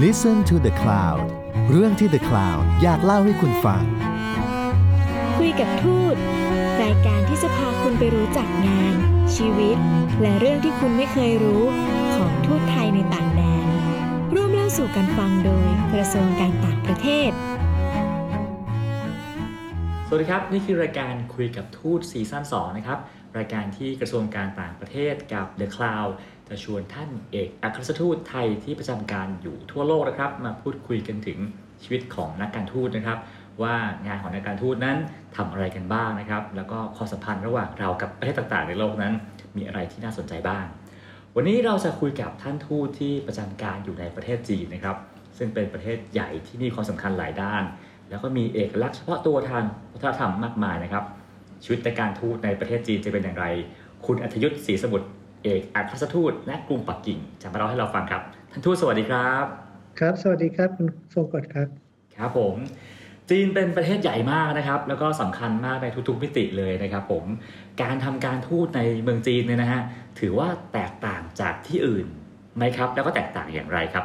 Listen to the Cloud เรื่องที่ The Cloud อยากเล่าให้คุณฟัง คุยกับทูต รายการที่จะพาคุณไปรู้จักงาน ชีวิต และเรื่องที่คุณไม่เคยรู้ของทูตไทยในต่างแดน ร่วมเล่าสู่กันฟังโดยกระทรวงการต่างประเทศ สวัสดีครับ นี่คือรายการคุยกับทูตซีซั่น2นะครับ รายการที่กระทรวงการต่างประเทศกับ The Cloud จะชวนท่านเอกอัครราชทูตไทยที่ประจำการอยู่ทั่วโลกนะครับ มาพูดคุยกันถึงชีวิตของนักการทูตนะครับ ว่างานของนักการทูตนั้นทำอะไรกันบ้างนะครับ แล้วก็ความสัมพันธ์ระหว่างเรากับประเทศต่างๆ ในโลกนั้น มีอะไรที่น่าสนใจบ้าง วันนี้เราจะคุยกับท่านทูตที่ประจำการอยู่ในประเทศจีนนะครับ ซึ่งเป็นประเทศใหญ่ที่มีความสำคัญหลายด้าน แล้วก็มีเอกลักษณ์เฉพาะตัวทางวัฒนธรรมมากมายนะครับชีวิตในการทูตในประเทศจีนจะเป็นอย่างไร คุณอัธยุทธ์ศรีสมุทร เอกอัครราชทูตณกรุงปักกิ่งจะมาเล่าให้เราฟังครับ ท่านทูตสวัสดีครับ ครับ สวัสดีครับคุณทรงกฎครับ ครับผม จีนเป็นประเทศใหญ่มากนะครับ แล้วก็สำคัญมากในทุกๆมิติเลยนะครับผม การทำการทูตในเมืองจีนเนี่ยนะฮะ ถือว่าแตกต่างจากที่อื่นไหมครับ แล้วก็แตกต่างอย่างไรครับ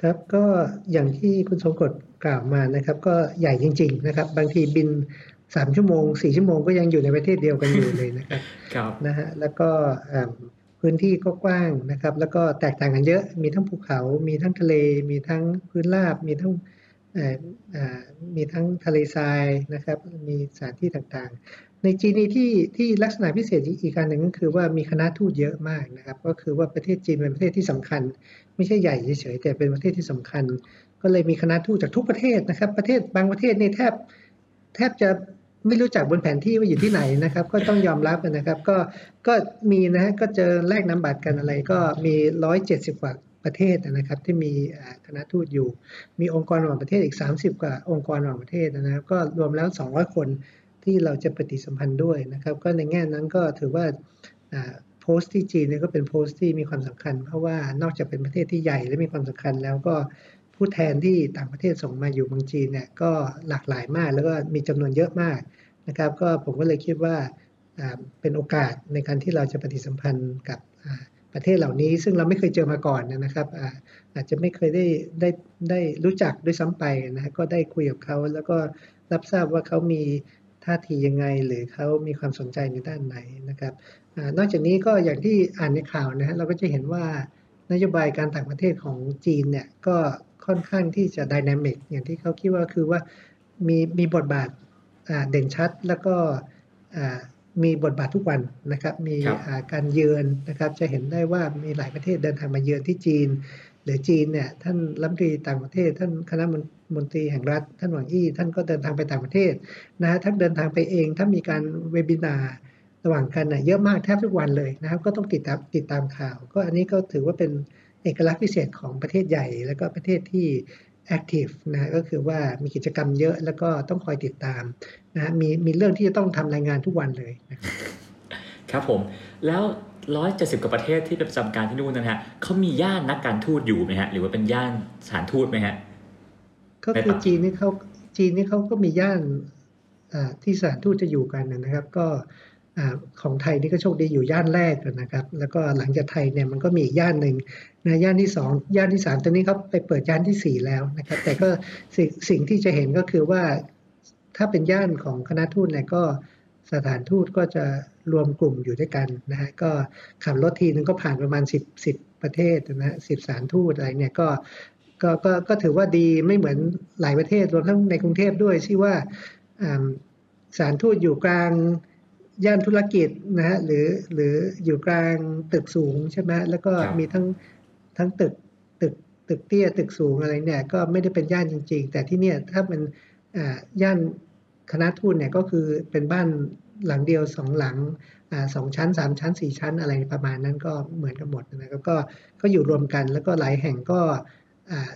ครับก็อย่างที่คุณทรงกฎกล่าวมานะครับ ก็ใหญ่จริง ๆ นะครับ บางทีบิน สามชั่วโมงสี่ชั่วโมงก็ยังอยู่ในประเทศเดียวกันอยู่เลยนะครับครับนะฮะแล้วก็อ่าพื้นที่ก็กว้างนะครับ แล้วก็แตกต่างกันเยอะ มีทั้งภูเขา มีทั้งทะเล มีทั้งพื้นราบ มีทั้งเอ่ออ่ามีทั้งทะเลทรายนะครับ มีสถานที่ต่างๆ ในจีนนี่ที่ที่ลักษณะพิเศษอีกการหนึ่งก็คือว่ามีคณะทูตเยอะมากนะครับ ก็คือว่าประเทศจีนเป็นประเทศที่สำคัญ ไม่ใช่ใหญ่เฉยๆแต่เป็นประเทศที่สำคัญ ก็เลยมีคณะทูตจากทุกประเทศนะครับ ประเทศบางประเทศนี่แทบแทบจะ ไม่รู้จักบนแผนที่ว่าอยู่ที่ไหนนะครับ ก็ต้องยอมรับนะครับ ก็ก็มีนะฮะก็เจอแลกนามบัตรกันอะไร ก็มีร้อยเจ็ดสิบกว่าประเทศนะครับ ที่มีคณะทูตอยู่ มีองค์กรระหว่างประเทศอีก 30 กว่าองค์กรระหว่างประเทศนะครับ ก็รวมแล้ว 200 คนที่เราจะปฏิสัมพันธ์ด้วยนะครับ ก็ในแง่นั้นก็ถือว่าโพสต์ที่จีนเนี่ยก็เป็นโพสต์ที่มีความสำคัญ เพราะว่านอกจากเป็นประเทศที่ใหญ่และมีความสำคัญแล้วก็ ผู้แทนที่ต่างประเทศส่งมาอยู่เมืองจีนเนี่ยก็หลากหลายมากแล้วก็มีจำนวนเยอะมากนะครับ ก็ผมก็เลยคิดว่าเป็นโอกาสในการที่เราจะปฏิสัมพันธ์กับประเทศเหล่านี้ ซึ่งเราไม่เคยเจอมาก่อนนะครับอาจจะไม่เคยได้ได้ได้รู้จักด้วยซ้ำไปนะก็ได้คุยกับเขาแล้วก็รับทราบว่าเขามีท่าทียังไงหรือเขามีความสนใจในด้านไหนนะครับอนอกจากนี้ก็อย่างที่อ่านในข่าวนะฮะเราก็จะเห็นว่านโยบายการต่างประเทศของจีนเนี่ยก็ ค่อนข้างที่จะดินามิกอย่างที่เขาคิดว่าคือว่ามีมีบทบาทอ่าเด่นชัดแล้วก็อ่ามีบทบาททุกวันนะครับมีครับอ่าการเยือนนะครับจะเห็นได้ว่ามีหลายประเทศเดินทางมาเยือนที่จีน หรือจีนเนี่ยท่านรัฐมนตรีต่างประเทศ ท่านคณะมนตรีแห่งรัฐ ท่านหวังอี้ท่านก็เดินทางไปต่างประเทศนะฮะท่านเดินทางไปเองถ้ามีการเวบินาร์ระหว่างกันน่ะเยอะมากแทบทุกวันเลยนะครับก็ต้องติดตามติดตามข่าว ก็อันนี้ก็ถือว่าเป็น เอกลักษณ์พิเศษของประเทศใหญ่ แล้วก็ประเทศที่แอคทีฟนะฮะก็คือว่ามีกิจกรรมเยอะแล้วก็ต้องคอยติดตามนะฮะมีมีเรื่องที่จะต้องทำรายงานทุกวันเลยนะครับครับผมแล้ว170กว่าประเทศที่ประจำการที่นู่นนะฮะเขามีย่านนักการทูตอยู่ไหมฮะ หรือว่าเป็นย่านสถานทูตไหมฮะ ก็ในคืปัอกกิ่งจีนนี่เขาจีนนี่เขาก็มีย่านอ่าที่สถานทูตจะอยู่กันนะครับ ก็ อของไทยนี่ก็โชคดีอยู่ย่านแรกนะครับ แล้วก็หลังจากไทยเนี่ยมันก็มีอีกย่านหนึ่งนะย่านที่สองย่านที่สามตอนนี้เขาไปเปิดย่านที่สี่แล้วนะครับ แต่ก็สิ่งสิ่งที่จะเห็นก็คือว่า ถ้าเป็นย่านของคณะทูตเนี่ยก็สถานทูตก็จะรวมกลุ่มอยู่ด้วยกันนะฮะก็ขับรถทีนึงก็ผ่านประมาณสิบสิบประเทศนะฮะสิบสานทูตอะไรเนี่ยก็ก็ก็ก็ถือว่าดีไม่เหมือนหลายประเทศรวมทั้งในกรุงเทพด้วยที่ว่าสารทูตอยู่กลาง ย่านธุรกิจนะฮะหรือหรืออยู่กลางตึกสูงใช่ไหมแล้วก็ครับมีทั้งทั้งตึกตึกตึกเตี้ยตึกสูงอะไรเนี่ยก็ไม่ได้เป็นย่านจริง ๆ แต่ที่เนี่ยถ้าเป็นอ่าย่านคณะทูตเนี่ยก็คือเป็นบ้านหลังเดียวสองหลังอ่าสองชั้นสามชั้นสี่ชั้นอะไรประมาณนั้นก็เหมือนกันหมดนะครับก็ก็อยู่รวมกันแล้วก็หลายแห่งก็อ่า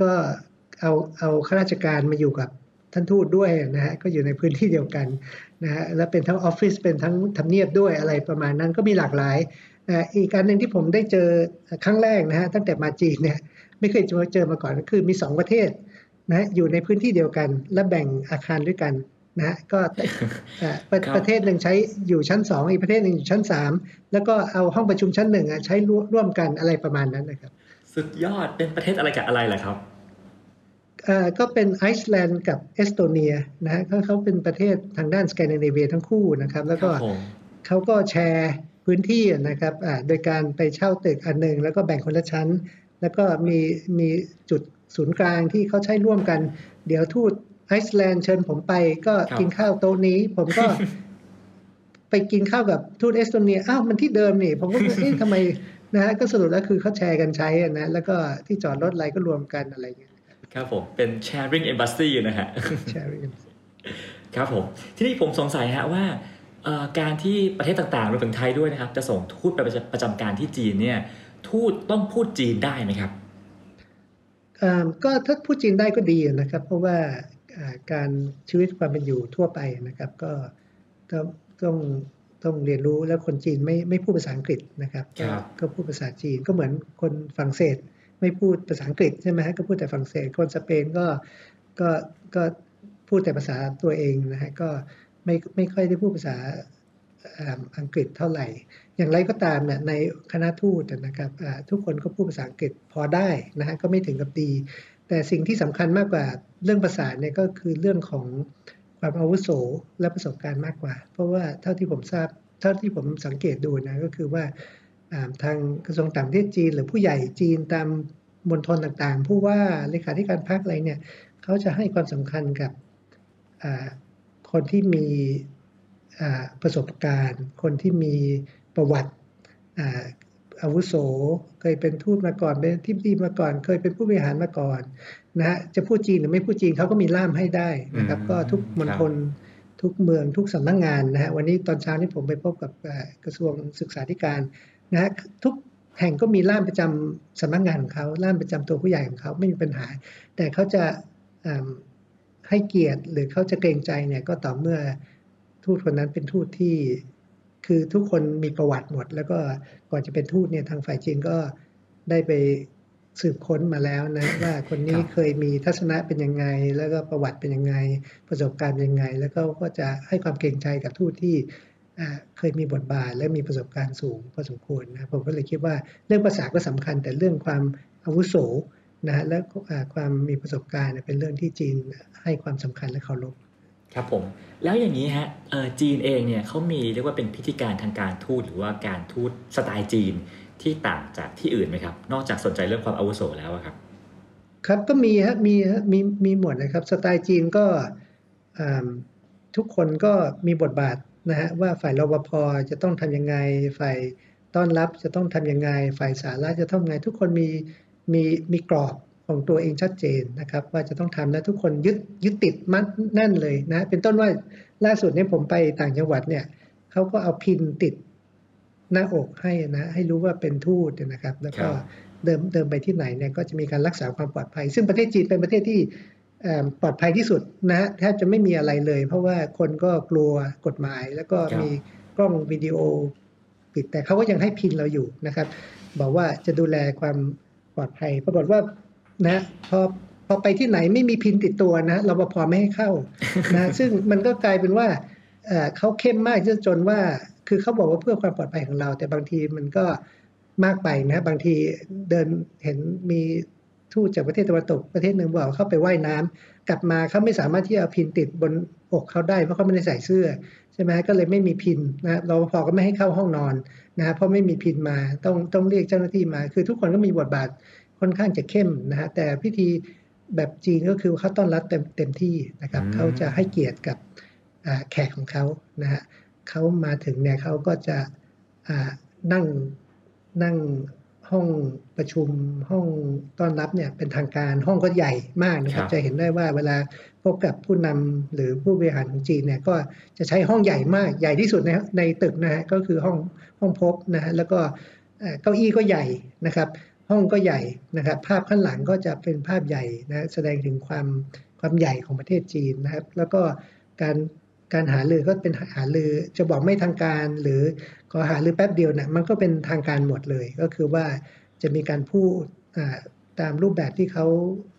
ก็เอาเอาข้าราชการมาอยู่กับ ท่านทูตด้วยนะฮะก็อยู่ในพื้นที่เดียวกันนะฮะแล้วเป็นทั้งออฟฟิศเป็นทั้งทำเนียบด้วยอะไรประมาณนั้นก็มีหลากหลายอ่าอีกการหนึ่งที่ผมได้เจอครั้งแรกนะฮะตั้งแต่มาจีนเนี่ยไม่เคยเจอมาก่อนก็คือมีสองประเทศนะฮะอยู่ในพื้นที่เดียวกัน และแบ่งอาคารด้วยกันนะฮะก็อ่าประครับประเทศหนึ่งใช้อยู่ชั้นสองอีกประเทศหนึ่งอยู่ชั้นสามแล้วก็เอาห้องประชุมชั้นหนึ่งอะใช้ร่วมร่วมกันอะไรประมาณนั้นนะครับ สุดยอดเป็นประเทศอะไรกับอะไรล่ะครับอ่า ก็เป็นไอซ์แลนด์กับเอสโตเนียนะฮะเขาเขาเป็นประเทศทางด้านสแกนดิเนเวียทั้งคู่นะครับ แล้วก็ครับผมเขาก็แชร์พื้นที่นะครับอ่าโดยการไปเช่าตึกอันหนึ่งแล้วก็แบ่งคนละชั้น แล้วก็มีมีจุดศูนย์กลางที่เขาใช้ร่วมกัน เดี๋ยวทูตไอซ์แลนด์เชิญผมไปก็ครับกินข้าวโต๊ะนี้ ผมก็ไปกินข้าวกับทูตเอสโตเนีย อ้าวมันที่เดิมนี่ ผมก็เอ๊ะทำไมนะฮะก็สรุปแล้วคือเขาแชร์กันใช้อะนะ แล้วก็ที่จอดรถอะไรก็รวมกันอะไรอย่างเงี้ย ครับผมเป็น sharing embassy นะฮะแชร์กันครับผมที่นี่ผมสงสัยฮะว่าเอ่อการที่ประเทศต่างๆรวมถึงไทยด้วยนะครับ จะส่งทูตไปประจำประจำการที่จีนเนี่ย ทูตต้องพูดจีนได้ไหมครับอ่าก็ถ้าพูดจีนได้ก็ดีนะครับ เพราะว่าอ่าการชีวิตความเป็นอยู่ทั่วไปนะครับ ก็ต้องต้องต้องเรียนรู้แล้วคนจีนไม่ไม่พูดภาษาอังกฤษนะครับครัก็บก็พูดภาษาจีนก็เหมือนคนฝรั่งเศส ไม่พูดภาษาอังกฤษใช่ไหมฮะก็พูดแต่ฝรั่งเศสคนสเปนก็ก็ก็พูดแต่ภาษาตัวเองนะฮะก็ไม่ไม่ค่อยได้พูดภาษาอังกฤษเท่าไหร่ อย่างไรก็ตามเนี่ยในคณะทูตนะครับทุกคนก็พูดภาษาอังกฤษพอได้นะฮะก็ไม่ถึงกับดี แต่สิ่งที่สำคัญมากกว่าเรื่องภาษาเนี่ยก็คือเรื่องของความอาวุโสและประสบการณ์มากกว่า เพราะว่าเท่าที่ผมทราบเท่าที่ผมสังเกตดูนะก็คือว่า ทางกระทรวงต่างประเทศจีน หรือผู้ใหญ่จีนตามมณฑลต่างๆ ผู้ว่าเลขาธิการพรรคอะไรเนี่ยเขาจะให้ความสำคัญกับอ่าคนที่มีอ่าประสบการณ์ คนที่มีประวัติอ่าอาวุโส เคยเป็นทูตมาก่อน เป็นทิพดีมาก่อน เคยเป็นผู้บริหารมาก่อนนะฮะจะพูดจีนหรือไม่พูดจีนเขาก็มีล่ามให้ได้นะครับอืมก็ทุกมณฑลทุกเมืองทุกสำนักงานนะฮะวันนี้ตอนเช้านี้ผมไปพบกับเอ่อกระทรวงศึกษาธิการ นะฮะทุกแห่งก็มีล่ามประจำสำนักงานของเขาล่ามประจำตัวผู้ใหญ่ของเขาไม่มีปัญหา แต่เขาจะาให้เกียรติหรือเขาจะเกรงใจเนี่ยก็ต่อเมื่อทูตคนนั้นเป็นทูตที่คือทุกคนมีประวัติหมด แล้วก็ก่อนจะเป็นทูตเนี่ยทางฝ่ายจีนก็ได้ไปสืบค้นมาแล้วนะว่าคนนี้เคยมีทัศนะเป็นยังไง แล้วก็ประวัติเป็นยังไง ประสบการณ์เป็นยังไง แล้วก็ก็จะให้ความเกรงใจกับทูตที่ เคยมีบทบาทและมีประสบการณ์สูงพอสมควรนะผมก็เลยคิดว่าเรื่องภาษาก็สำคัญแต่เรื่องความอาวุโสนะฮะและอ่าความมีประสบการณ์เนี่ยเป็นเรื่องที่จีนให้ความสำคัญและเคารพครับผมแล้วอย่างนี้ฮะเอ่อจีนเองเนี่ยเขามีเรียกว่าเป็นพิธีการทางการทูตหรือว่าการทูตสไตล์จีนที่ต่างจากที่อื่นไหมครับ นอกจากสนใจเรื่องความอาวุโสแล้วอะครับ ครับก็มีฮะมีฮะมีมีหมดนะครับ สไตล์จีนก็อ่าทุกคนก็มีบทบาท นะฮะว่าฝ่ายรปภจะต้องทำยังไง ฝ่ายต้อนรับจะต้องทำยังไง ฝ่ายสาระจะต้องไง ทุกคนมีมีมีกรอบของตัวเองชัดเจนนะครับ ว่าจะต้องทำและทุกคนยึดยึดติดมั่นแน่นเลยนะ เป็นต้นว่าล่าสุดเนี่ยผมไปต่างจังหวัดเนี่ยเขาก็เอาพินติดหน้าอกให้นะ ให้รู้ว่าเป็นทูตนะครับ แล้วก็ครับเดิมเดิมไปที่ไหนเนี่ยก็จะมีการรักษาความปลอดภัย ซึ่งประเทศจีนเป็นประเทศที่เอ่อ ปลอดภัยที่สุดนะฮะแทบจะไม่มีอะไรเลย เพราะว่าคนก็กลัวกฎหมาย แล้วก็ครับมีกล้องวิดีโอปิดแต่เขาก็ยังให้พินเราอยู่นะครับ บอกว่าจะดูแลความปลอดภัย ปรากฏว่านะพอพอไปที่ไหนไม่มีพินติดตัวนะรปภไม่ให้เข้านะซึ่งมันก็กลายเป็นว่าเอ่อเขาเข้มมากจนว่า คือเขาบอกว่าเพื่อความปลอดภัยของเรา แต่บางทีมันก็มากไปนะ บางทีเดินเห็นมี ทูตจากประเทศตะวันตกประเทศหนึ่งบอกเข้าไปว่ายน้ำกลับมาเขาไม่สามารถที่จะเอาพินติดบนอกเขาได้เพราะเขาไม่ได้ใส่เสื้อใช่ไหมก็เลยไม่มีพินนะรปภก็ไม่ให้เข้าห้องนอนนะฮะเพราะไม่มีพินมาต้องต้องเรียกเจ้าหน้าที่มา คือทุกคนก็มีบทบาทค่อนข้างจะเข้มนะฮะแต่พิธีแบบจีนก็คือเขาต้อนรับเต็มเต็มที่นะครับอืมเขาจะให้เกียรติกับอ่าแขกของเขานะฮะเขามาถึงเนี่ยเขาก็จะอ่านั่งนั่ง ห้องประชุมห้องต้อนรับเนี่ยเป็นทางการห้องก็ใหญ่มากนะครับครับจะเห็นได้ว่าเวลาพบกับผู้นำหรือผู้บริหารของจีนเนี่ยก็จะใช้ห้องใหญ่มากใหญ่ที่สุดในในตึกนะฮะก็คือห้องห้องพบนะฮะแล้วก็เอ่อเก้าอี้ก็ใหญ่นะครับ ห้องก็ใหญ่นะครับ ภาพข้างหลังก็จะเป็นภาพใหญ่นะแสดงถึงความความใหญ่ของประเทศจีนนะครับ แล้วก็การ การหารือก็เป็นหารือจะบอกไม่ทางการ หรือขอหารือแป๊บเดียวนะมันก็เป็นทางการหมดเลย ก็คือว่าจะมีการพูดตามรูปแบบที่เขา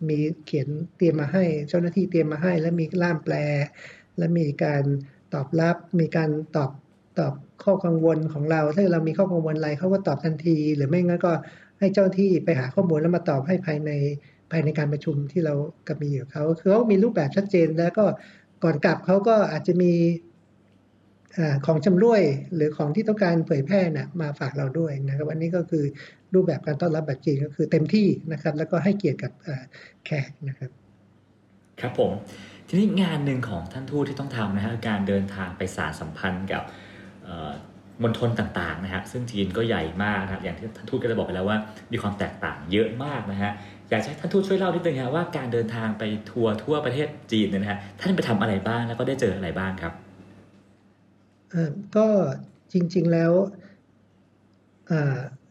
มีเขียนเตรียมมาให้ เจ้าหน้าที่เตรียมมาให้ และมีล่ามแปล และมีการตอบรับ มีการตอบตอบข้อกังวลของเรา ถ้าเรามีข้อกังวลอะไรเขาก็ตอบทันที หรือไม่งั้นก็ให้เจ้าหน้าที่ไปหาข้อมูลแล้วมาตอบให้ภายในภายในการประชุมที่เรากับมีอยู่เขาคือเขามีรูปแบบชัดเจนแล้วก็ ก่อนกลับเขาก็อาจจะมีอของชำร่วยหรือของที่ต้องการเผยแพร่นะมาฝากเราด้วยนะครับวันนี้ก็คือรูปแบบการต้อนรับแบบจีนก็คือเต็มที่นะครับ แล้วก็ให้เกียรติกับแขกนะครับ ครับผมทีนี้งานหนึ่งของท่านทูตที่ต้องทำนะฮะการเดินทางไปสารสัมพันธ์กับมณฑลต่างๆนะฮะซึ่งจีนก็ใหญ่มากนะครับอย่างที่ท่านทูตก็ได้บอกไปแล้วว่ามีความแตกต่างเยอะมากนะฮะ อยากให้ท่านทูตช่วยเล่านิดนึงครับว่าการเดินทางไปทัวร์ทั่วประเทศจีนเนี่ยนะฮะท่านไปทำอะไรบ้างแล้วก็ได้เจออะไรบ้างครับก็จริง ๆแล้ว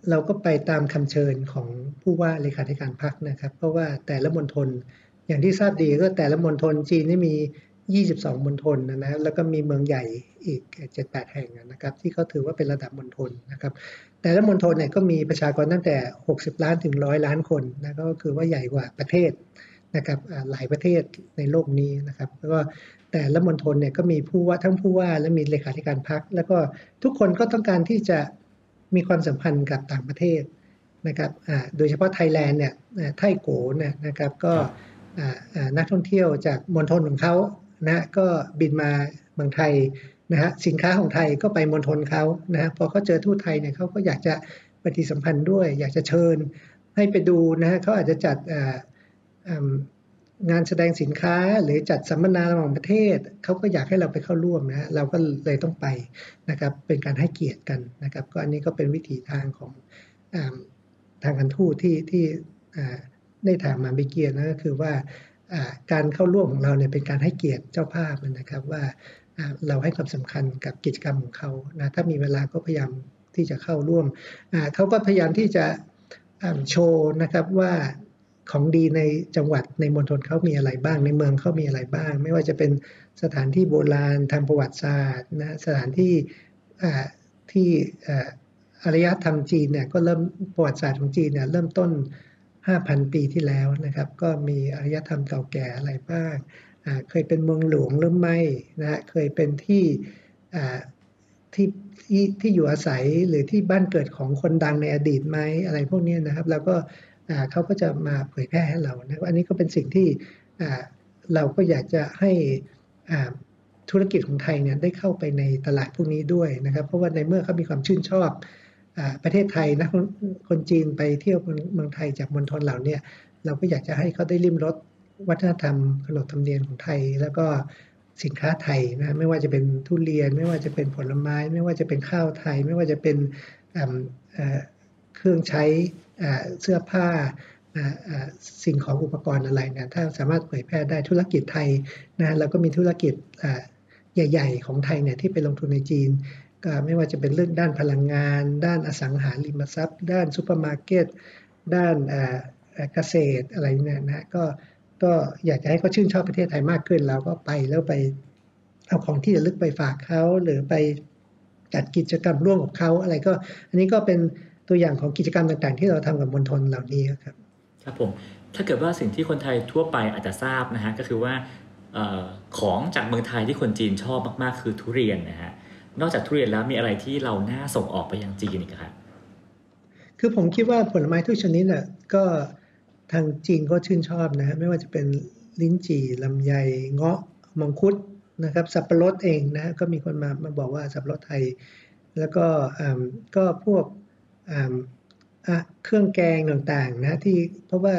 เราก็ไปตามคำเชิญของผู้ว่าเลขาธิการพรรคนะครับ เพราะว่าแต่ละมณฑลอย่างที่ทราบดีก็แต่ละมณฑลจีนนี่มี 22มณฑลนะนะแล้วก็มีเมืองใหญ่อีก 7-8 แห่งนะครับที่เขาถือว่าเป็นระดับมณฑลนะครับแต่ละมณฑลเนี่ยก็มีประชากรตั้งแต่ 60 ล้านถึง 100 ล้านคนนะก็คือว่าใหญ่กว่าประเทศนะครับหลายประเทศในโลกนี้นะครับแล้วก็แต่ละมณฑลเนี่ยก็มีผู้ว่าทั้งผู้ว่าและมีเลขาธิการพรรคแล้วก็ทุกคนก็ต้องการที่จะมีความสัมพันธ์กับต่างประเทศนะครับโดยเฉพาะไทยแลนด์เนี่ยไทโกเนี่ยนะครับก็นักท่องเที่ยวจากมณฑลของเขา นะก็บินมาเมืองไทยนะฮะสินค้าของไทยก็ไปมณฑลเขานะฮะพอเขาเจอทูตไทยเนี่ยเขาก็อยากจะปฏิสัมพันธ์ด้วย อยากจะเชิญให้ไปดูนะฮะเขาอาจจะจัดงานแสดงสินค้าหรือจัดสัมมนาระหว่างประเทศ เขาก็อยากให้เราไปเข้าร่วมนะฮะเราก็เลยต้องไปนะครับเป็นการให้เกียรติกันนะครับ ก็อันนี้ก็เป็นวิถีทางของอทางการทูตที่ที่ได้ถามมาเมื่อกี้นะก็คือว่า การเข้าร่วมของเราเนี่ยเป็นการให้เกียรติเจ้าภาพนะครับว่าเราให้ความสำคัญกับกิจกรรมของเขานะถ้ามีเวลาก็พยายามที่จะเข้าร่วมเขาก็พยายามที่จะโชว์นะครับว่าของดีในจังหวัดในมณฑลเขามีอะไรบ้าง ในเมืองเขามีอะไรบ้าง ไม่ว่าจะเป็นสถานที่โบราณทางประวัติศาสตร์นะสถานที่ที่อารยธรรมจีนเนี่ยก็เริ่มประวัติศาสตร์ของจีนเนี่ยเริ่มต้น 5,000 ปีที่แล้วนะครับ ก็มีอารยธรรมเก่าแก่อะไรบ้างเคยเป็นเมืองหลวงหรือไม่นะเคยเป็นที่ที่ที่ที่อยู่อาศัยหรือที่บ้านเกิดของคนดังในอดีตไหมอะไรพวกนี้นะครับ แล้วก็เขาก็จะมาเผยแพร่ให้เรานะครับอันนี้ก็เป็นสิ่งที่เราก็อยากจะให้ธุรกิจของไทยเนี่ยได้เข้าไปในตลาดพวกนี้ด้วยนะครับ เพราะว่าในเมื่อเขามีความชื่นชอบ ประเทศไทยนะคนคนจีนไปเที่ยวเมืองไทยจากมณฑลเหล่านี้เราก็อยากจะให้เขาได้ริมรสวัฒนธรรมขนบธรรมเนียมของไทย แล้วก็สินค้าไทยนะไม่ว่าจะเป็นทุเรียน ไม่ว่าจะเป็นผลไม้ ไม่ว่าจะเป็นข้าวไทย ไม่ว่าจะเป็นเเครื่องใช้เสื้อผ้าสิ่งของอุปกรณ์อะไรเนี่ยถ้าสามารถเผยแพร่ได้ธุรกิจไทยนะแล้วก็มีธุรกิจใหญ่ ๆ ของไทยเนี่ยที่ไปลงทุนในจีน ไม่ว่าจะเป็นเรื่องด้านพลังงาน ด้านอสังหาริมทรัพย์ ด้านซูเปอร์มาร์เก็ต ด้านเกษตรอะไรเนี่ยนะก็ก็อยากจะให้เขาชื่นชอบประเทศไทยมากขึ้นเราก็ไปแล้วไปเอาของที่ระลึกไปฝากเขาหรือไปจัดกิจกรรมร่วมกับเขาอะไรก็ อันนี้ก็เป็นตัวอย่างของกิจกรรมต่างๆ ที่เราทำกับมณฑลเหล่านี้ครับ ครับผมถ้าเกิดว่าสิ่งที่คนไทยทั่วไปอาจจะทราบนะฮะก็คือว่าออของจากเมืองไทยที่คนจีนชอบมากๆ คือทุเรียนนะฮะ นอกจากทุเรียนแล้วมีอะไรที่เราน่าส่งออกไปยังจีนอีกครับคือผมคิดว่าผลไม้ทุกชนิดน่ะก็ทางจีนก็ชื่นชอบนะฮะไม่ว่าจะเป็นลิ้นจี่ลำไยเงาะมังคุดนะครับ สับปะรดเองนะก็มีคนมามาบอกว่าสับปะรดไทย แล้วก็ก็พวกเครื่องแกงต่างๆนะที่เพราะว่า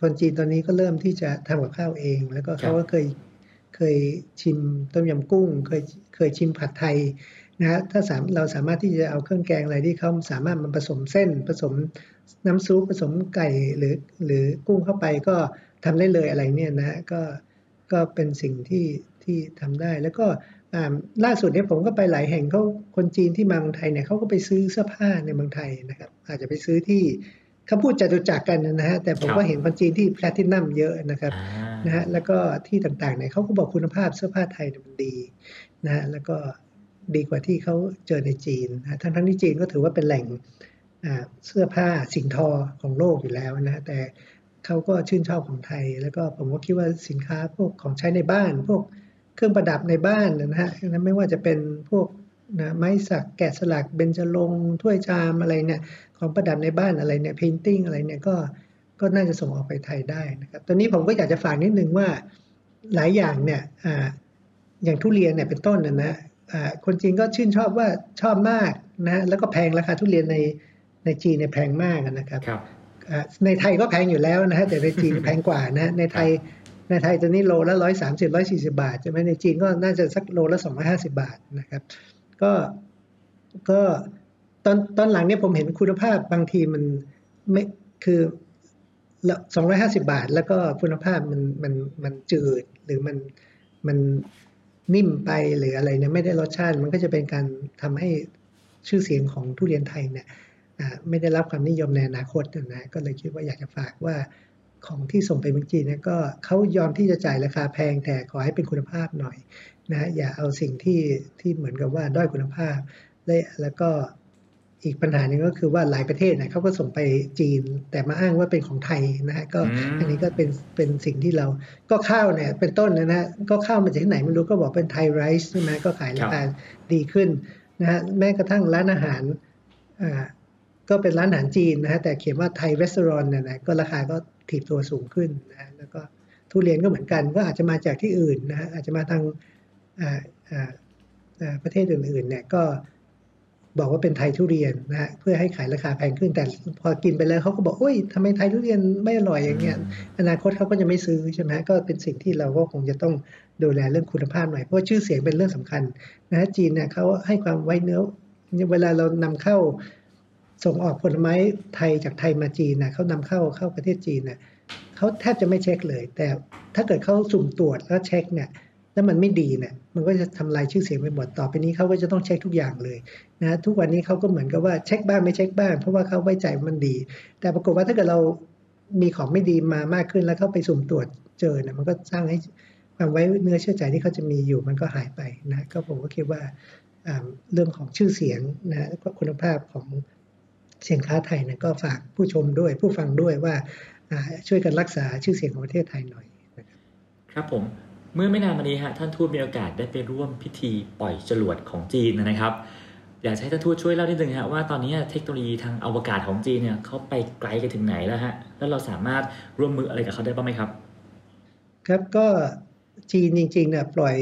คนจีนตอนนี้ก็เริ่มที่จะทำกับข้าวเอง แล้วก็เขาก็เคย เคยชิมต้มยำกุ้ง เคยเคยชิมผัดไทยนะถ้าสามเราสามารถที่จะเอาเครื่องแกงอะไรที่เขาสามารถมันผสมเส้น ผสมน้ำซุปผสมไก่หรือหรือกุ้งเข้าไปก็ทำได้เลยอะไรเนี่ยนะก็ก็เป็นสิ่งที่ที่ทำได้ แล้วก็ล่าสุดเนี่ยผมก็ไปหลายแห่งเขาคนจีนที่มาเมืองไทยเนี่ยเขาก็ไปซื้อเสื้อผ้าในเมืองไทยนะครับ อาจจะไปซื้อที่ เขาพูดจตุจักรกันนะฮะแต่ผมก็เห็นคนจีนที่แพลตินัมเยอะนะครับอ่านะฮะแล้วก็ที่ต่างๆเนี่ยเขาก็บอกคุณภาพเสื้อผ้าไทยเนี่ยมันดีนะฮะแล้วก็ดีกว่าที่เขาเจอในจีนนะทั้งทั้งๆที่จีนก็ถือว่าเป็นแหล่งอ่าเสื้อผ้าสิ่งทอของโลกอยู่แล้วนะฮะแต่เขาก็ชื่นชอบของไทย แล้วก็ผมก็คิดว่าสินค้าพวกของใช้ในบ้าน พวกเครื่องประดับในบ้านนะฮะไม่ว่าจะเป็นพวกนะไม้สักแกะสลักเบญจรงค์ถ้วยชามอะไรเนี่ย ของประดับในบ้านอะไรเนี่ย painting อะไรเนี่ยก็ก็น่าจะส่งออกไปไทยได้นะครับตอนนี้ผมก็อยากจะฝากนิดนึงว่าหลายอย่างเนี่ยอ่าอย่างทุเรียนเนี่ยเป็นต้นนะนะอ่าคนจีนก็ชื่นชอบว่าชอบมากนะแล้วก็แพงราคาทุเรียนในในจีนเนี่ยแพงมากนะครับครับอ่าในไทยก็แพงอยู่แล้วนะฮะแต่ในจีนแพงกว่านะในไทยในไทยตอนนี้โลละร้อยสามสิบร้อยสี่สิบาทใช่ไหมในจีนก็น่าจะสักโลละสองร้อยห้าสิบาทนะครับ ก็ก็ ตอนตอนหลังเนี่ยผมเห็นคุณภาพบางทีมันไม่คือสองร้อยห้าสิบาท แล้วก็คุณภาพมันมันมันจืดหรือมันมันนิ่มไปหรืออะไรเนี่ยไม่ได้รสชาติ มันก็จะเป็นการทำให้ชื่อเสียงของทุเรียนไทยเนี่ยอ่าไม่ได้รับความนิยมในอนาคตนะก็เลยคิดว่าอยากจะฝากว่าของที่ส่งไปเมืองจีนเนี่ยก็เขายอมที่จะจ่ายราคาแพงแต่ขอให้เป็นคุณภาพหน่อยนะอย่าเอาสิ่งที่ที่เหมือนกับว่าด้อยคุณภาพ และแล้วก็ อีกปัญหาหนึ่งก็คือว่าหลายประเทศนะเขาก็ส่งไปจีน แต่มาอ้างว่าเป็นของไทยนะฮะก็อืมอันนี้ก็เป็นเป็นสิ่งที่เราก็ข้าวเนี่ยเป็นต้นนะฮะก็ข้าวมาจากที่ไหนไม่รู้ก็บอกเป็นไทยไรซ์ใช่ไหมก็ขายราคาดีขึ้นนะฮะแม้กระทั่งร้านอาหารอ่าก็เป็นร้านอาหารจีนนะฮะแต่เขียนว่าไทยรีสอร์ทเนี่ยนะก็ราคาก็ถีบตัวสูงขึ้นนะฮะแล้วก็ทุเรียนก็เหมือนกันก็อาจจะมาจากที่อื่นนะฮะอาจจะมาทางอ่าอ่าอ่าประเทศอื่นๆเนี่ยก็ บอกว่าเป็นไทยทุเรียนนะฮะเพื่อให้ขายราคาแพงขึ้นแต่พอกินไปแล้วเขาก็บอกโอ้ยทำไมไทยทุเรียนไม่อร่อยอย่างเงี้ยอนาคตเขาก็จะไม่ซื้อใช่ไหมก็เป็นสิ่งที่เราก็คงจะต้องดูแลเรื่องคุณภาพหน่อยเพราะชื่อเสียงเป็นเรื่องสำคัญนะฮะจีนเนี่ยเขาให้ความไว้เนื้อเวลาเรานำเข้าส่งออกผลไม้ไทยจากไทยมาจีนนะเขานำเข้าเข้าประเทศจีนเนี่ยเขาแทบจะไม่เช็คเลย แต่ถ้าเกิดเขาสุ่มตรวจแล้วเช็คเนี่ย แล้วมันไม่ดีเนี่ยมันก็จะทำลายชื่อเสียงไปหมดต่อไปนี้เขาก็จะต้องเช็คทุกอย่างเลยนะทุกวันนี้เขาก็เหมือนกับว่าเช็คบ้างไม่เช็คบ้าง เพราะว่าเขาไว้ใจมันดี แต่ปรากฏว่าถ้าเกิดเรามีของไม่ดีมามากขึ้นแล้วเข้าไปสุ่มตรวจเจอเนี่ยมันก็สร้างให้ความไว้เนื้อเชื่อใจที่เขาจะมีอยู่มันก็หายไปนะก็ผมก็คิดว่าเรื่องของชื่อเสียงนะคุณภาพของสินค้าไทยเนี่ยก็ฝากผู้ชมด้วยผู้ฟังด้วยว่าอ่าช่วยกันรักษาชื่อเสียงของประเทศไทยหน่อยนะครับครับผม เมื่อไม่นานมานี้ฮะท่านทูตมีโอกาสได้ไปร่วมพิธีปล่อยจรวดของจีนนะครับ อยากจะให้ท่านทูตช่วยเล่านิดนึงฮะว่าตอนนี้เทคโนโลยีทางอวกาศของจีนเนี่ยเขาไปไกลกันถึงไหนแล้วฮะแล้วเราสามารถร่วมมืออะไรกับเขาได้บ้างไหมครับ ครับก็จีนจริงๆเนี่ยปล่อย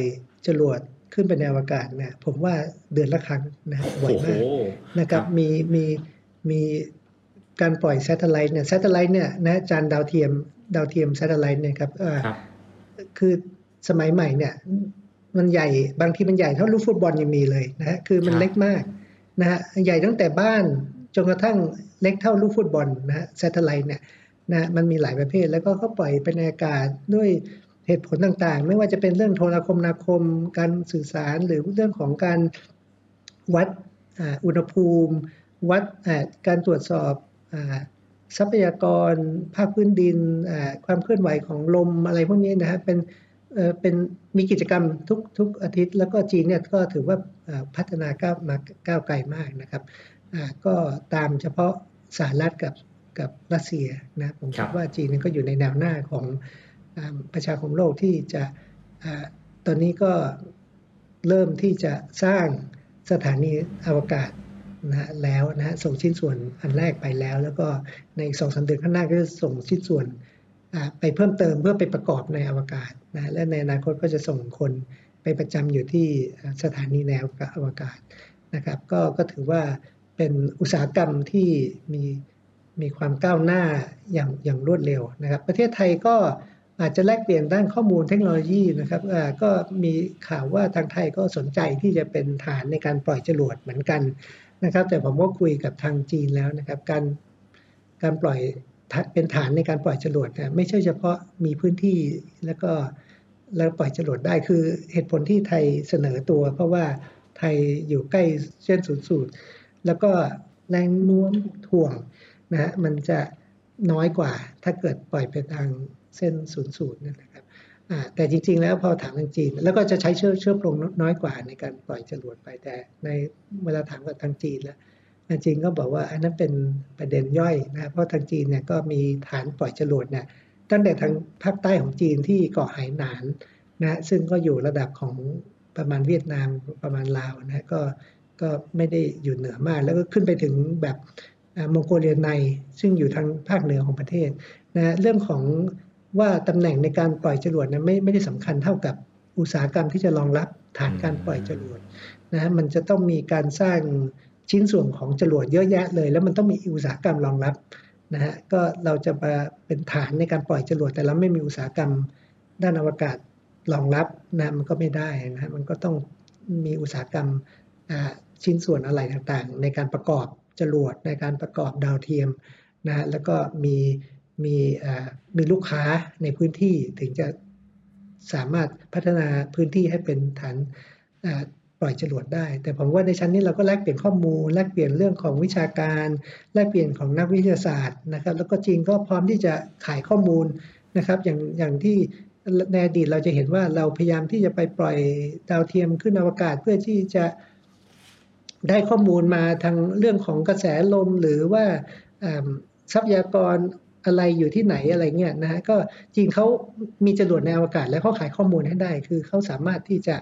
จรวดขึ้นไปในอวกาศเนี่ยผมว่าเดือนละครั้งนะบ่อยโอ้โหมากนะครับครับมีมีมีการปล่อย s ซ t เท l i t e เนี่ย s ซ t เท l i t e เนี่ยนะจานดาวเทียมดาวเทียม s ซ t เท l i t e เนี่ยครับเอ่อครับคือ สมัยใหม่เนี่ย มันใหญ่บางทีมันใหญ่เท่าลูกฟุตบอลยังมีเลยนะฮะคือมันครับเล็กมากนะฮะใหญ่ตั้งแต่บ้านจนกระทั่งเล็กเท่าลูกฟุตบอลนะฮะ s ซ t เท l i t e เนี่ยนะมันมีหลายประเภทแล้วก็เขาปล่อยไปในอากาศด้วยเหตุผลต่างๆ ไม่ว่าจะเป็นเรื่องโทรคมนาคม การสื่อสารหรือเรื่องของการวัดอ่าอุณหภูมิ วัดอ่าการตรวจสอบอาทรัพยากรภาคพื้นดินอ่าความเคลื่อนไหวของลมอะไรพวกนี้นะฮะเป็น เอ่อเป็นมีกิจกรรมทุกทุกอาทิตย์ แล้วก็จีนเนี่ยก็ถือว่าอ่าพัฒนาก้าวมาก้าวไกลมากนะครับอ่าก็ตามเฉพาะสหรัฐกับกับรัสเซียนะผมครัคิบดว่าจีนเนี่ยก็อยู่ในแนวหน้าของอาประชาคมโลกที่จะอาตอนนี้ก็เริ่มที่จะสร้างสถานีอวกาศนะฮะแล้วนะฮะส่งชิ้นส่วนอันแรกไปแล้ว แล้วก็ในสองสามเดือนข้างหน้าก็จะส่งชิ้นส่วนอ่า ไปเพิ่มเติมเพื่อไปประกอบในอวกาศนะและในอนาคตก็จะส่งคนไปประจำอยู่ที่สถานีแนวอวกาศนะครับก็ก็ถือว่าเป็นอุตสาหกรรมที่มีมีความก้าวหน้าอย่างอย่างรวดเร็วนะครับ ประเทศไทยก็อาจจะแลกเปลี่ยนด้านข้อมูลเทคโนโลยีนะครับก็มีข่าวว่าทางไทยก็สนใจที่จะเป็นฐานในการปล่อยจรวดเหมือนกันนะครับ แต่ผมก็คุยกับทางจีนแล้วนะครับ การการปล่อย เป็นฐานในการปล่อยจรวดนี่ยไม่ใช่เฉพาะมีพื้นที่แล้วก็แล้วปล่อยจรวดได้คือเหตุผลที่ไทยเสนอตัว เพราะว่าไทยอยู่ใกล้เส้นศูนย์สูตร แล้วก็แรงโน้มถ่วงนะฮะมันจะน้อยกว่าถ้าเกิดปล่อยไปทางเส้นศูนย์สูตรนะครับแต่จริง ๆ แล้วพอถามทางจีน แล้วก็จะใช้เชื้อเชื้อเพลิงน้อยกว่าในการปล่อยจรวดไปแต่ในเวลาถามกับทางจีนแล้ว ทางจีนก็บอกว่าอันนั้นเป็นประเด็นย่อยนะเพราะทางจีนเนี่ยก็มีฐานปล่อยจรวดเนี่ยตั้งแต่ทางภาคใต้ของจีนที่เกาะไหหนานนะซึ่งก็อยู่ระดับของประมาณเวียดนามประมาณลาวนะก็ก็ไม่ได้อยู่เหนือมาก แล้วก็ขึ้นไปถึงแบบมองโกเลียใน ซึ่งอยู่ทางภาคเหนือของประเทศนะเรื่องของว่าตำแหน่งในการปล่อยจรวดนะไม่ไม่ได้สำคัญเท่ากับอุตสาหกรรมที่จะรองรับฐานการปล่อยจรวดนะมันจะต้องมีการสร้าง ชิ้นส่วนของจรวดเยอะแยะเลย แล้วมันต้องมีอุตสาหกรรมรองรับนะฮะก็เราจะมาเป็นฐานในการปล่อยจรวดแต่เราไม่มีอุตสาหกรรมด้านอวกาศรองรับนะมันก็ไม่ได้นะฮะมันก็ต้องมีอุตสาหกรรมชิ้นส่วนอะไรต่างๆ ในการประกอบจรวดในการประกอบดาวเทียมนะฮะแล้วก็มีมีมีลูกค้าในพื้นที่ถึงจะสามารถพัฒนาพื้นที่ให้เป็นฐาน ปล่อยจรวดได้ แต่ผมว่าในชั้นนี้เราก็แลกเปลี่ยนข้อมูลแลกเปลี่ยนเรื่องของวิชาการ แลกเปลี่ยนของนักวิทยาศาสตร์นะครับ แล้วก็จีนก็พร้อมที่จะขายข้อมูลนะครับอย่างอย่างที่ในอดีตเราจะเห็นว่าเราพยายามที่จะไปปล่อยดาวเทียมขึ้นอวกาศเพื่อที่จะได้ข้อมูลมาทางเรื่องของกระแสลมหรือว่าทรัพยากรอะไรอยู่ที่ไหนอะไรเงี้ยนะฮะก็จีนเขามีจรวดในอวกาศ แล้วเขาขายข้อมูลให้ได้ คือเขาสามารถที่จะ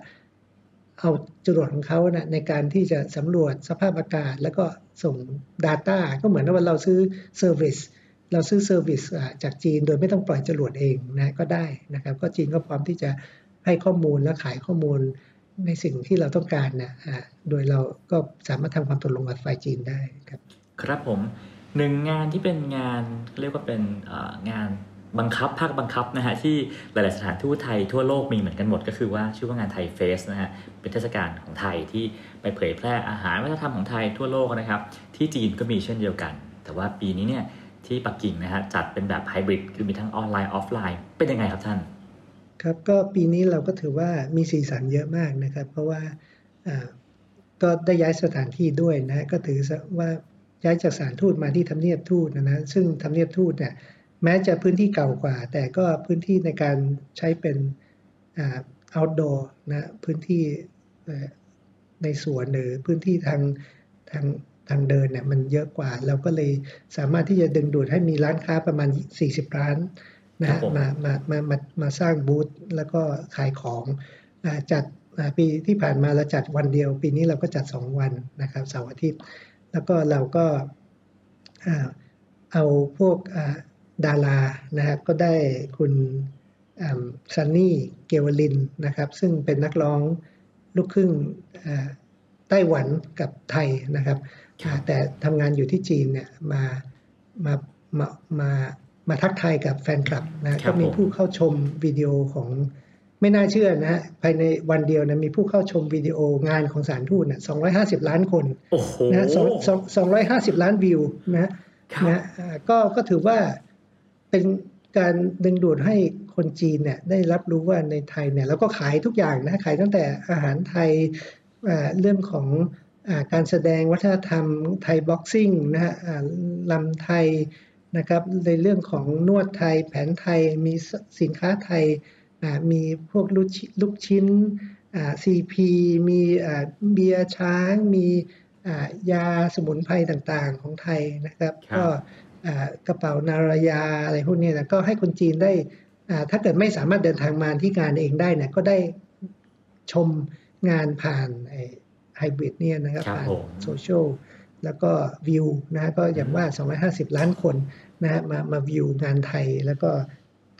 เอาจรวดของเขานะในการที่จะสำรวจสภาพอากาศ แล้วก็ส่ง Data ก็เหมือนว่าเราซื้อ service เราซื้อ service จากจีนโดยไม่ต้องปล่อยจรวดเองนะก็ได้นะครับ ก็จีนก็พร้อมที่จะให้ข้อมูลและขายข้อมูลในสิ่งที่เราต้องการนะโดยเราก็สามารถทำความตกลงกับฝ่ายจีนได้ครับ ครับผมหนึ่งงานที่เป็นงานเรียกว่าเป็นงาน บังคับภาคบังคับนะฮะที่หลาย ๆ สถานทูตไทยทั่วโลกมีเหมือนกันหมดก็คือว่าชื่อว่างานไทยเฟสนะฮะเป็นเทศกาลของไทยที่ไปเผยแพร่อาหารวัฒนธรรมของไทยทั่วโลกนะครับ ที่จีนก็มีเช่นเดียวกัน แต่ว่าปีนี้เนี่ยที่ปักกิ่งนะฮะจัดเป็นแบบไฮบริดคือมีทั้งออนไลน์ออฟไลน์เป็นยังไงครับท่านครับก็ปีนี้เราก็ถือว่ามีสีสันเยอะมากนะครับ เพราะว่าก็ได้ย้ายสถานที่ด้วยนะก็ถือว่าย้ายจากสถานทูตมาที่ทำเนียบทูตนะนะซึ่งทำเนียบทูตเนี่ย แม้จะพื้นที่เก่ากว่า แต่ก็พื้นที่ในการใช้เป็น outdoor นะพื้นที่ในสวนหรือพื้นที่ทางทางทางเดินเนี่ยมันเยอะกว่า เราก็เลยสามารถที่จะดึงดูดให้มีร้านค้าประมาณ 40 ร้านนะมามามามามาสร้างบูธแล้วก็ขายของจัดปีที่ผ่านมาเราจัดวันเดียว ปีนี้เราก็จัด 2 วันนะครับเสาร์อาทิตย์ แล้วก็เราก็เอาพวก ดารานะครับก็ได้คุณซันนี่เกวลินนะครับซึ่งเป็นนักร้องลูกครึ่งไต้หวันกับไทยนะครับแต่ทำงานอยู่ที่จีนเนี่ยมามามามามาทักทายกับแฟนคลับนะก็มีผู้เข้าชมวิดีโอของไม่น่าเชื่อนะภายในวันเดียวนะมีผู้เข้าชมวิดีโองานของสารทูตนะ250 ล้านคนนะสองร้อยห้าสิบล้านวิวนะนะก็ก็ถือว่า เป็นการดึงดูดให้คนจีนเนี่ยได้รับรู้ว่าในไทยเนี่ยแล้วก็ขายทุกอย่างนะขายตั้งแต่อาหารไทยเรื่องของการแสดงวัฒนธรรม Thai boxing นะฮะรำไทยนะครับในเรื่องของนวดไทยแผนไทยมีสินค้าไทยมีพวกลูกชิ้นซีพีมีเบียร์ช้าง มียาสมุนไพรต่างๆของไทยนะครับก็ กระเป๋านารายาอะไรพวกนี้นะก็ให้คนจีนได้ถ้าเกิดไม่สามารถเดินทางมาที่งานเองได้นะก็ได้ชมงานผ่านไฮบริดเนี่ยนะครับผ่านโซเชียลแล้วก็วิวนะก็อย่างว่า 250 ล้านคนนะฮะมามาวิวงานไทยแล้วก็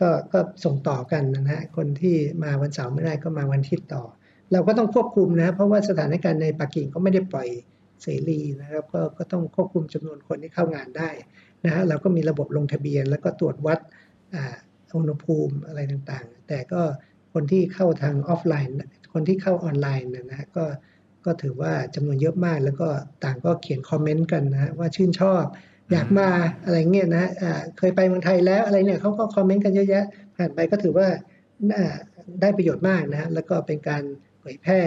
ก็ก็ส่งต่อกันนะฮะคนที่มาวันเสาร์ไม่ได้ก็มาวันอาทิตย์ต่อ เราก็ต้องควบคุมนะเพราะว่าสถานการณ์ในปักกิ่งก็ไม่ได้ปล่อยเสรีนะครับก็ก็ต้องควบคุมจำนวนคนที่เข้างานได้ นะฮะเราก็มีระบบลงทะเบียน แล้วก็ตรวจวัดอุณหภูมิอะไรต่างๆ แต่ก็คนที่เข้าทางออฟไลน์ คนที่เข้าออนไลน์นะฮะก็ก็ถือว่าจำนวนเยอะมาก แล้วก็ต่างก็เขียนคอมเมนต์กันนะว่าชื่นชอบอยากมาอะไรเงี้ยนะเคยไปเมืองไทยแล้วอะไรเนี่ยเขาก็คอมเมนต์กันเยอะแยะ ผ่านไปก็ถือว่าได้ประโยชน์มากนะแล้วก็เป็นการเผยแพร่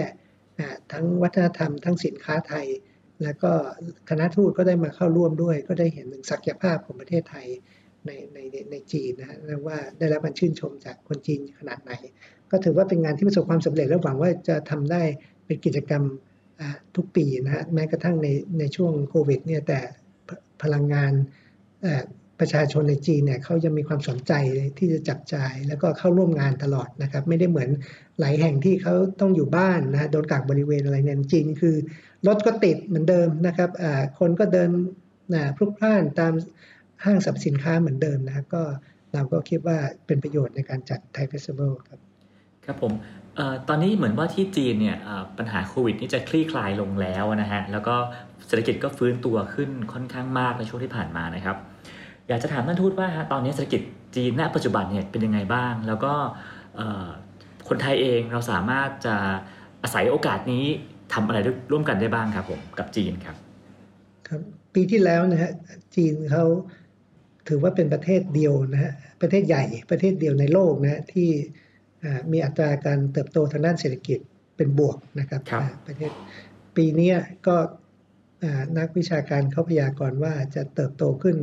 ทั้งวัฒนธรรมทั้งสินค้าไทย แล้วก็คณะทูตก็ได้มาเข้าร่วมด้วย ก็ได้เห็นถึงศักยภาพของประเทศไทยในในในจีนนะว่าได้รับการชื่นชมจากคนจีนขนาดไหน ก็ถือว่าเป็นงานที่ประสบความสำเร็จและหวังว่าจะทำได้เป็นกิจกรรมทุกปีนะฮะแม้กระทั่งในในช่วงโควิดเนี่ยแต่พลังงานประชาชนในจีนเนี่ยเขายังมีความสนใจที่จะจับจ่าย แล้วก็เข้าร่วมงานตลอดนะครับ ไม่ได้เหมือนหลายแห่งที่เขาต้องอยู่บ้านนะโดนกักบริเวณอะไรเนี่ยจีนคือ รถก็ติดเหมือนเดิมนะครับคนก็เดินนะพลุกพล่านตามห้างสรรพสินค้าเหมือนเดิมนะก็เราก็คิดว่าเป็นประโยชน์ในการจัด Thai Festival ครับครับผมตอนนี้เหมือนว่าที่จีนเนี่ยปัญหาโควิดนี่จะคลี่คลายลงแล้วนะฮะแล้วก็เศรษฐกิจก็ฟื้นตัวขึ้นค่อนข้างมากในช่วงที่ผ่านมานะครับ อยากจะถามท่านทูตว่าตอนนี้เศรษฐกิจจีนณปัจจุบันเนี่ยเป็นยังไงบ้าง แล้วก็คนไทยเองเราสามารถจะอาศัยโอกาสนี้ ทำอะไรร่วมกันได้บ้างครับ ผมกับจีนครับ ครับ ปีที่แล้วนะฮะจีนเขาถือว่าเป็นประเทศเดียวนะฮะประเทศใหญ่ประเทศเดียวในโลกนะ ที่มีอัตราการเติบโตทางด้านเศรษฐกิจเป็นบวกนะครับรบประเทศปีนี้ก็นักวิชาการเขาพยากรณ์ว่าจะเติบโตขึ้น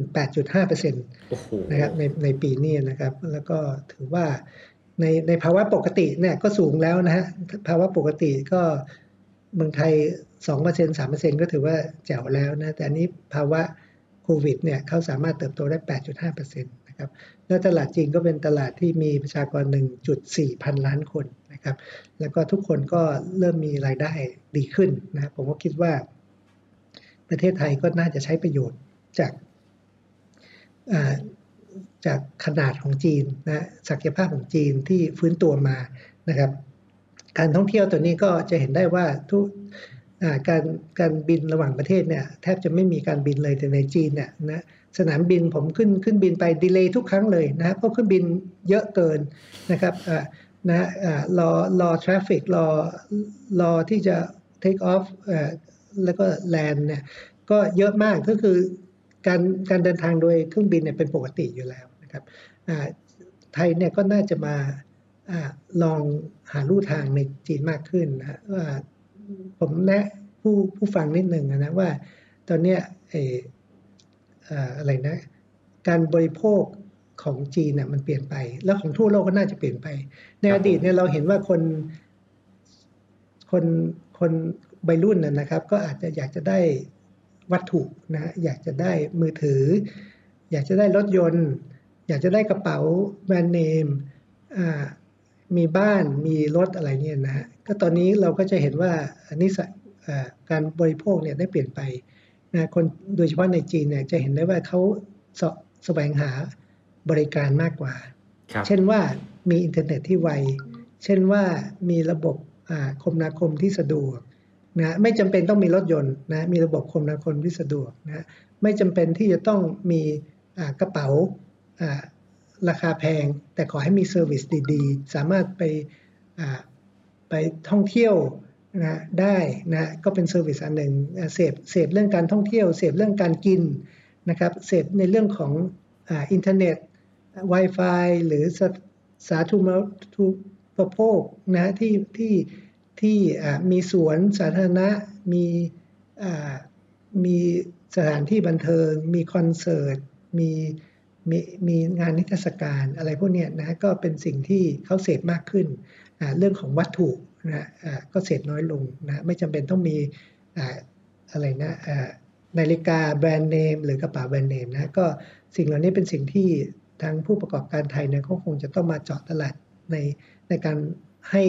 8.5%นะครับในในปีนี้นะครับ แล้วก็ถือว่าในในภาวะปกติเนี่ยก็สูงแล้วนะฮะภาวะปกติก็ เมืองไทย2% 3%ก็ถือว่าแจ๋วแล้วนะ แต่อันนี้ภาวะโควิดเนี่ยเขาสามารถเติบโตได้8.5%นะครับแล้วตลาดจีนก็เป็นตลาดที่มีประชากร1.4พันล้านคนนะครับ แล้วก็ทุกคนก็เริ่มมีรายได้ดีขึ้นนะผมก็คิดว่า ประเทศไทยก็น่าจะใช้ประโยชน์จากจากขนาดของจีนนะศักยภาพของจีนที่ฟื้นตัวมานะครับ การท่องเที่ยวตัวนี้ก็จะเห็นได้ว่าทุกการการบินระหว่างประเทศเนี่ยแทบจะไม่มีการบินเลยแต่ในจีนเนี่ยนะสนามบินผมขึ้นขึ้นบินไป delay ทุกครั้งเลยนะเพราะขึ้นบินเยอะเกินนะครับนะรอรอ traffic รอรอที่จะเทคออฟแล้วก็แลนด์เนี่ยก็เยอะมากก็คือการการเดินทางโดยเครื่องบินเนี่ยเป็นปกติอยู่แล้วนะครับไทยเนี่ยก็น่าจะมา อลองหาลู่ทางในจีนมากขึ้นนะว่าผมแนะผู้ผู้ฟังนิดหนึ่งนะว่าตอนนี้เออะไรนะ การบริโภคของจีนเนี่ยมันเปลี่ยนไป แล้วของทั่วโลกก็น่าจะเปลี่ยนไป ในอดีตเนี่ยเราเห็นว่าคนคนคนวัยรุ่นนะครับ ก็อาจจะอยากจะได้วัตถุนะอยากจะได้มือถือ อยากจะได้รถยนต์ อยากจะได้กระเป๋าแบรนด์เนม มีบ้านมีรถอะไรเนี่ยนะก็ตอนนี้เราก็จะเห็นว่านิสัยการบริโภคเนี่ยได้เปลี่ยนไปนะคนโดยเฉพาะในจีนเนี่ยจะเห็นได้ว่าเขาสแสวงหาบริการมากกว่า เช่นว่ามีอินเทอร์เน็ตที่ไว เช่นว่ามีระบบคมนาคมที่สะดวกนะไม่จำเป็นต้องมีรถยนต์นะมีระบบคมนาคมที่สะดวกนะไม่จำเป็นที่จะต้องมีกระเป๋า ราคาแพง แต่ขอให้มี service ดีๆ สามารถไปไปท่องเที่ยวนะได้นะก็เป็น service อันหนึ่งเสพเสพเรื่องการท่องเที่ยว เสพเรื่องการกินนะครับเสพในเรื่องของอินเทอร์เน็ต Wi-Fi หรือสาธารณูปโภคนะที่ที่ที่มีสวนสาธารณะมีมีสถานที่บันเทิง มีคอนเสิร์ต มี มีมีงานนิทรรศการอะไรพวกนี้นะก็เป็นสิ่งที่เขาเสพมากขึ้น เรื่องของวัตถุนะก็เสพน้อยลงนะไม่จำเป็นต้องมีอะไรนะนาฬิกาแบรนด์เนมหรือกระเป๋าแบรนด์เนมนะก็สิ่งเหล่านี้เป็นสิ่งที่ทางผู้ประกอบการไทยเนี่ยเขาคงจะต้องมาเจาะตลาดในในการให้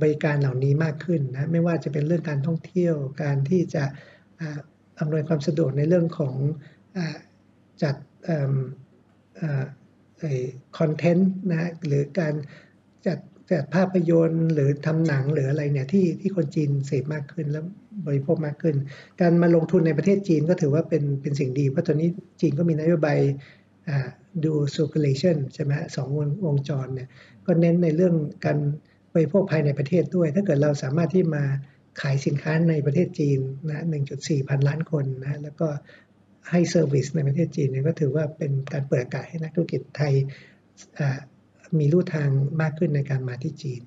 บริการเหล่านี้มากขึ้นนะไม่ว่าจะเป็นเรื่องการท่องเที่ยวการที่จะอำนวยความสะดวกในเรื่องของ จัดคอนเทนต์นะหรือการจัดจัดภาพยนตร์หรือทำหนังหรืออะไรเนี่ยที่ที่คนจีนเสพมากขึ้นแล้วบริโภคมากขึ้น การมาลงทุนในประเทศจีนก็ถือว่าเป็นเป็นสิ่งดี เพราะตอนนี้จีนก็มีนโยบายดู circulation ใช่ไหมสองวงวงจรเนี่ยก็เน้นในเรื่องการบริโภคภายในประเทศด้วย ถ้าเกิดเราสามารถที่มาขายสินค้าในประเทศจีนนะ 1.4 พันล้านคนนะ แล้วก็ ให้ service ในประเทศจีนเนี่ยก็ถือว่าเป็นการเปิดโอกาสให้นักธุรกิจไทยมีลู่ทางมากขึ้นในการมาที่จีน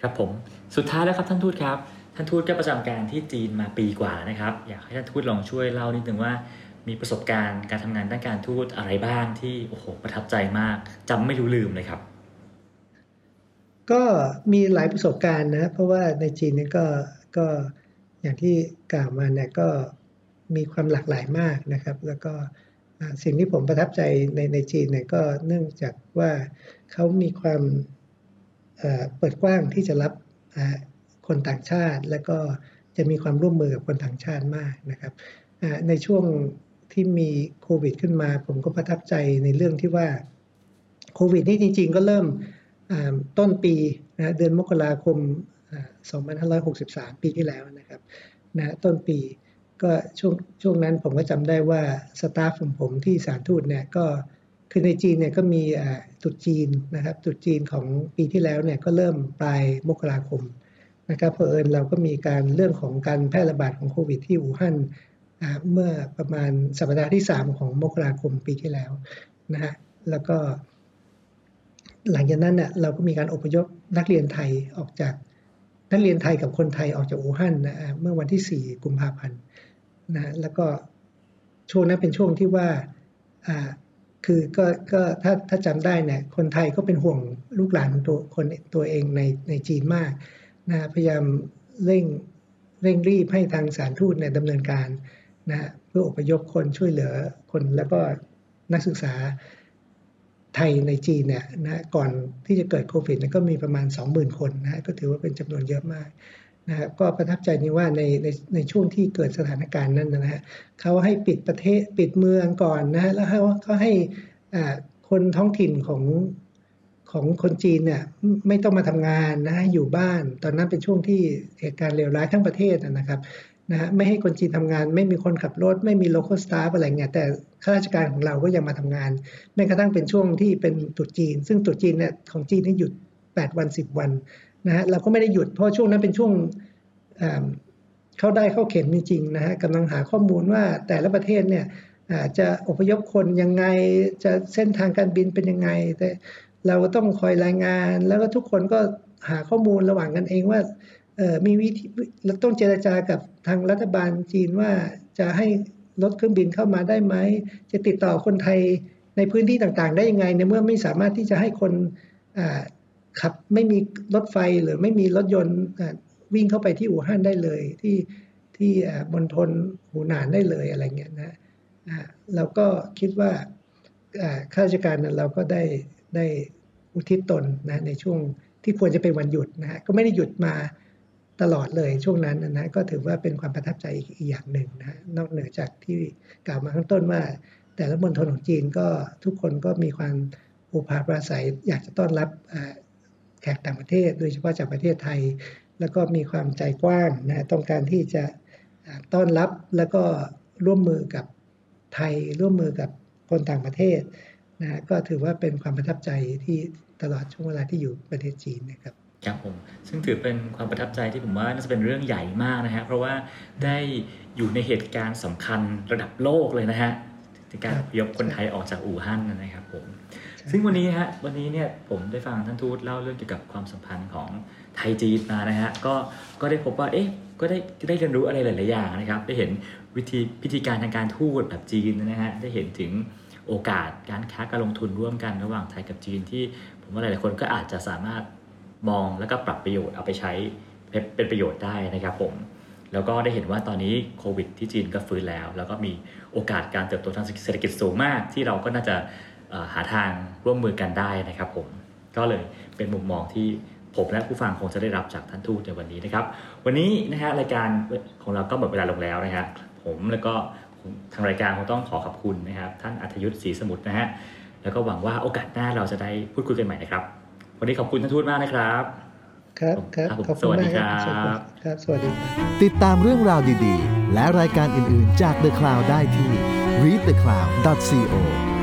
ครับผมสุดท้ายแล้วครับท่านทูตครับ ท่านทูตก็ประจำการที่จีนมาปีกว่านะครับ อยากให้ท่านทูตลองช่วยเล่านิดนึงว่ามีประสบการณ์การทำงานด้านการทูตอะไรบ้างที่โอ้โหประทับใจมากจำไม่รู้ลืมเลยครับ ก็มีหลายประสบการณ์นะ เพราะว่าในจีนเนี่ยก็ก็อย่างที่กล่าวมาเนี่ยก็ มีความหลากหลายมากนะครับ แล้วก็สิ่งที่ผมประทับใจในในจีนเนี่ยก็เนื่องจากว่าเขามีความเปิดกว้างที่จะรับคนต่างชาติ แล้วก็จะมีความร่วมมือกับคนต่างชาติมากนะครับในช่วงที่มีโควิดขึ้นมา ผมก็ประทับใจในเรื่องที่ว่าโควิดนี่จริง ๆ ก็เริ่มต้นปีนะเดือนมกราคม 2563 ปีที่แล้วนะครับนะต้นปี ก็ช่วงช่วงนั้นผมก็จำได้ว่าสตาฟของผมที่สารทูตเนี่ยก็คือในจีนเนี่ยก็มีตุดจีนนะครับตุดจีนของปีที่แล้วเนี่ยก็เริ่มปลายมกราคมนะครับเพอเอิญเราก็มีการเรื่องของการแพร่ระบาดของโควิดที่อู่ฮั่นเมื่อประมาณสัปดาห์ที่ 3 ของมกราคมปีที่แล้วนะฮะแล้วก็ หลังจากนั้นเนี่ยเราก็มีการอพยพนักเรียนไทยออกจากนักเรียนไทยกับคนไทยออกจากอู่ฮั่นนะเมื่อวันที่ 4 กุมภาพันธ์ นะแล้วก็ช่วงนั้นเป็นช่วงที่ว่าอ่าคือก็ก็ถ้าถ้าจำได้เนี่ยคนไทยก็เป็นห่วงลูกหลานของตัวคนตัวเองในในจีนมากนะพยายามเร่งเร่งรีบให้ทางสารทูตเนี่ยดำเนินการนะเพื่ออพยพคนช่วยเหลือคนแล้วก็นักศึกษาไทยในจีนเนี่ยนะก่อนที่จะเกิดโควิดก็มีประมาณ 20,000 คนนะก็ถือว่าเป็นจำนวนเยอะมาก นะก็ประทับใจนี่ว่าในในในช่วงที่เกิดสถานการณ์นั้นนะฮะเขาให้ปิดประเทศปิดเมืองก่อนนะแล้วเขาให้คนท้องถิ่นของของคนจีนเนี่ยไม่ต้องมาทำงานนะอยู่บ้าน ตอนนั้นเป็นช่วงที่เหตุการณ์เลวร้ายทั้งประเทศนะครับนะฮะไม่ให้คนจีนทำงาน ไม่มีคนขับรถ ไม่มีโลเคอลสตาฟอะไรเงี้ยแต่ข้าราชการของเราก็ยังมาทำงานแม้กระทั่งเป็นช่วงที่เป็นตุดจีน ซึ่งตุดจีนเนี่ยของจีนนี่หยุด 8 วัน 10 วัน นะฮะเราก็ไม่ได้หยุดเพราะช่วงนั้นเป็นช่วงเข้าได้เข้าเข็มจริงๆนะฮะกำลังหาข้อมูลว่าแต่ละประเทศเนี่ยจะอพยพคนยังไงจะเส้นทางการบินเป็นยังไงแต่เราก็ต้องคอยรายงาน แล้วก็ทุกคนก็หาข้อมูลระหว่างกันเองว่ามีวิธีเราต้องเจรจากับทางรัฐบาลจีนว่าจะให้รถเครื่องบินเข้ามาได้ไหม จะติดต่อคนไทยในพื้นที่ต่างๆ ได้ยังไง ในเมื่อไม่สามารถที่จะให้คน ขับไม่มีรถไฟหรือไม่มีรถยนต์วิ่งเข้าไปที่อู่ฮั่นได้เลย ที่ที่มณฑลหูหนานได้เลยอะไรเงี้ยนะเราก็คิดว่าข้าราชการนั้นเราก็ได้ได้อุทิศตนนะในช่วงที่ควรจะเป็นวันหยุดนะฮะก็ไม่ได้หยุดมาตลอดเลยช่วงนั้นนะก็ถือว่าเป็นความประทับใจอีกอย่างหนึ่งนะนอกเหนือจากที่กล่าวมาข้างต้นว่า แต่ละมณฑลของจีนก็ทุกคนก็มีความอุปาปราศัยอยากจะต้อนรับ แขกต่างประเทศ โดยเฉพาะจากประเทศไทย แล้วก็มีความใจกว้างนะต้องการที่จะต้อนรับแล้วก็ร่วมมือกับไทยร่วมมือกับคนต่างประเทศนะก็ถือว่าเป็นความประทับใจที่ตลอดช่วงเวลาที่อยู่ประเทศจีนนะครับครับผมซึ่งถือเป็นความประทับใจที่ผมว่าน่าจะเป็นเรื่องใหญ่มากนะฮะเพราะว่าได้อยู่ในเหตุการณ์สำคัญระดับโลกเลยนะฮะในการยกคนไทยออกจากอู่ฮั่นนะครับผม ซึ่งวันนี้ฮะวันนี้เนี่ยผมได้ฟังท่านทูตเล่าเรื่องเกี่ยวกับความสัมพันธ์ของไทยจีนมานะฮะก็ก็ได้พบว่าเอ๊ะก็ได้ได้เรียนรู้อะไรหลาย ๆ อย่างนะครับ ได้เห็นวิธีพิธีการทางการทูตแบบจีนนะฮะได้เห็นถึงโอกาสการค้าการลงทุนร่วมกันระหว่างไทยกับจีนที่ผมว่าหลาย ๆ คนก็อาจจะสามารถมองแล้วก็ปรับประโยชน์เอาไปใช้เป็นประโยชน์ได้นะครับผมแล้วก็ได้เห็นว่าตอนนี้โควิดที่จีนก็ฟื้นแล้ว แล้วก็มีโอกาสการเติบโตทางเศรษฐกิจสูงมาก ที่เราก็น่าจะ หาทางร่วมมือกันได้นะครับผมก็เลยเป็นมุมมองที่ผมและผู้ฟังคงจะได้รับจากท่านทูตในวันนี้นะครับ วันนี้นะฮะรายการของเราก็หมดเวลาลงแล้วนะฮะผมแล้วก็ทางรายการคงต้องขอขอบคุณนะครับ ท่านอัธยุทธ์ศรีสมุทรนะฮะแล้วก็หวังว่าโอกาสหน้าเราจะได้พูดคุยกันใหม่นะครับ วันนี้ขอบคุณท่านทูตมากนะครับ ครับครับขอบคุณสวัสดีครับครับสวัสดีครับติดตามเรื่องราวดีๆ และรายการอื่นๆจาก The Cloud ได้ที่ readthecloud.co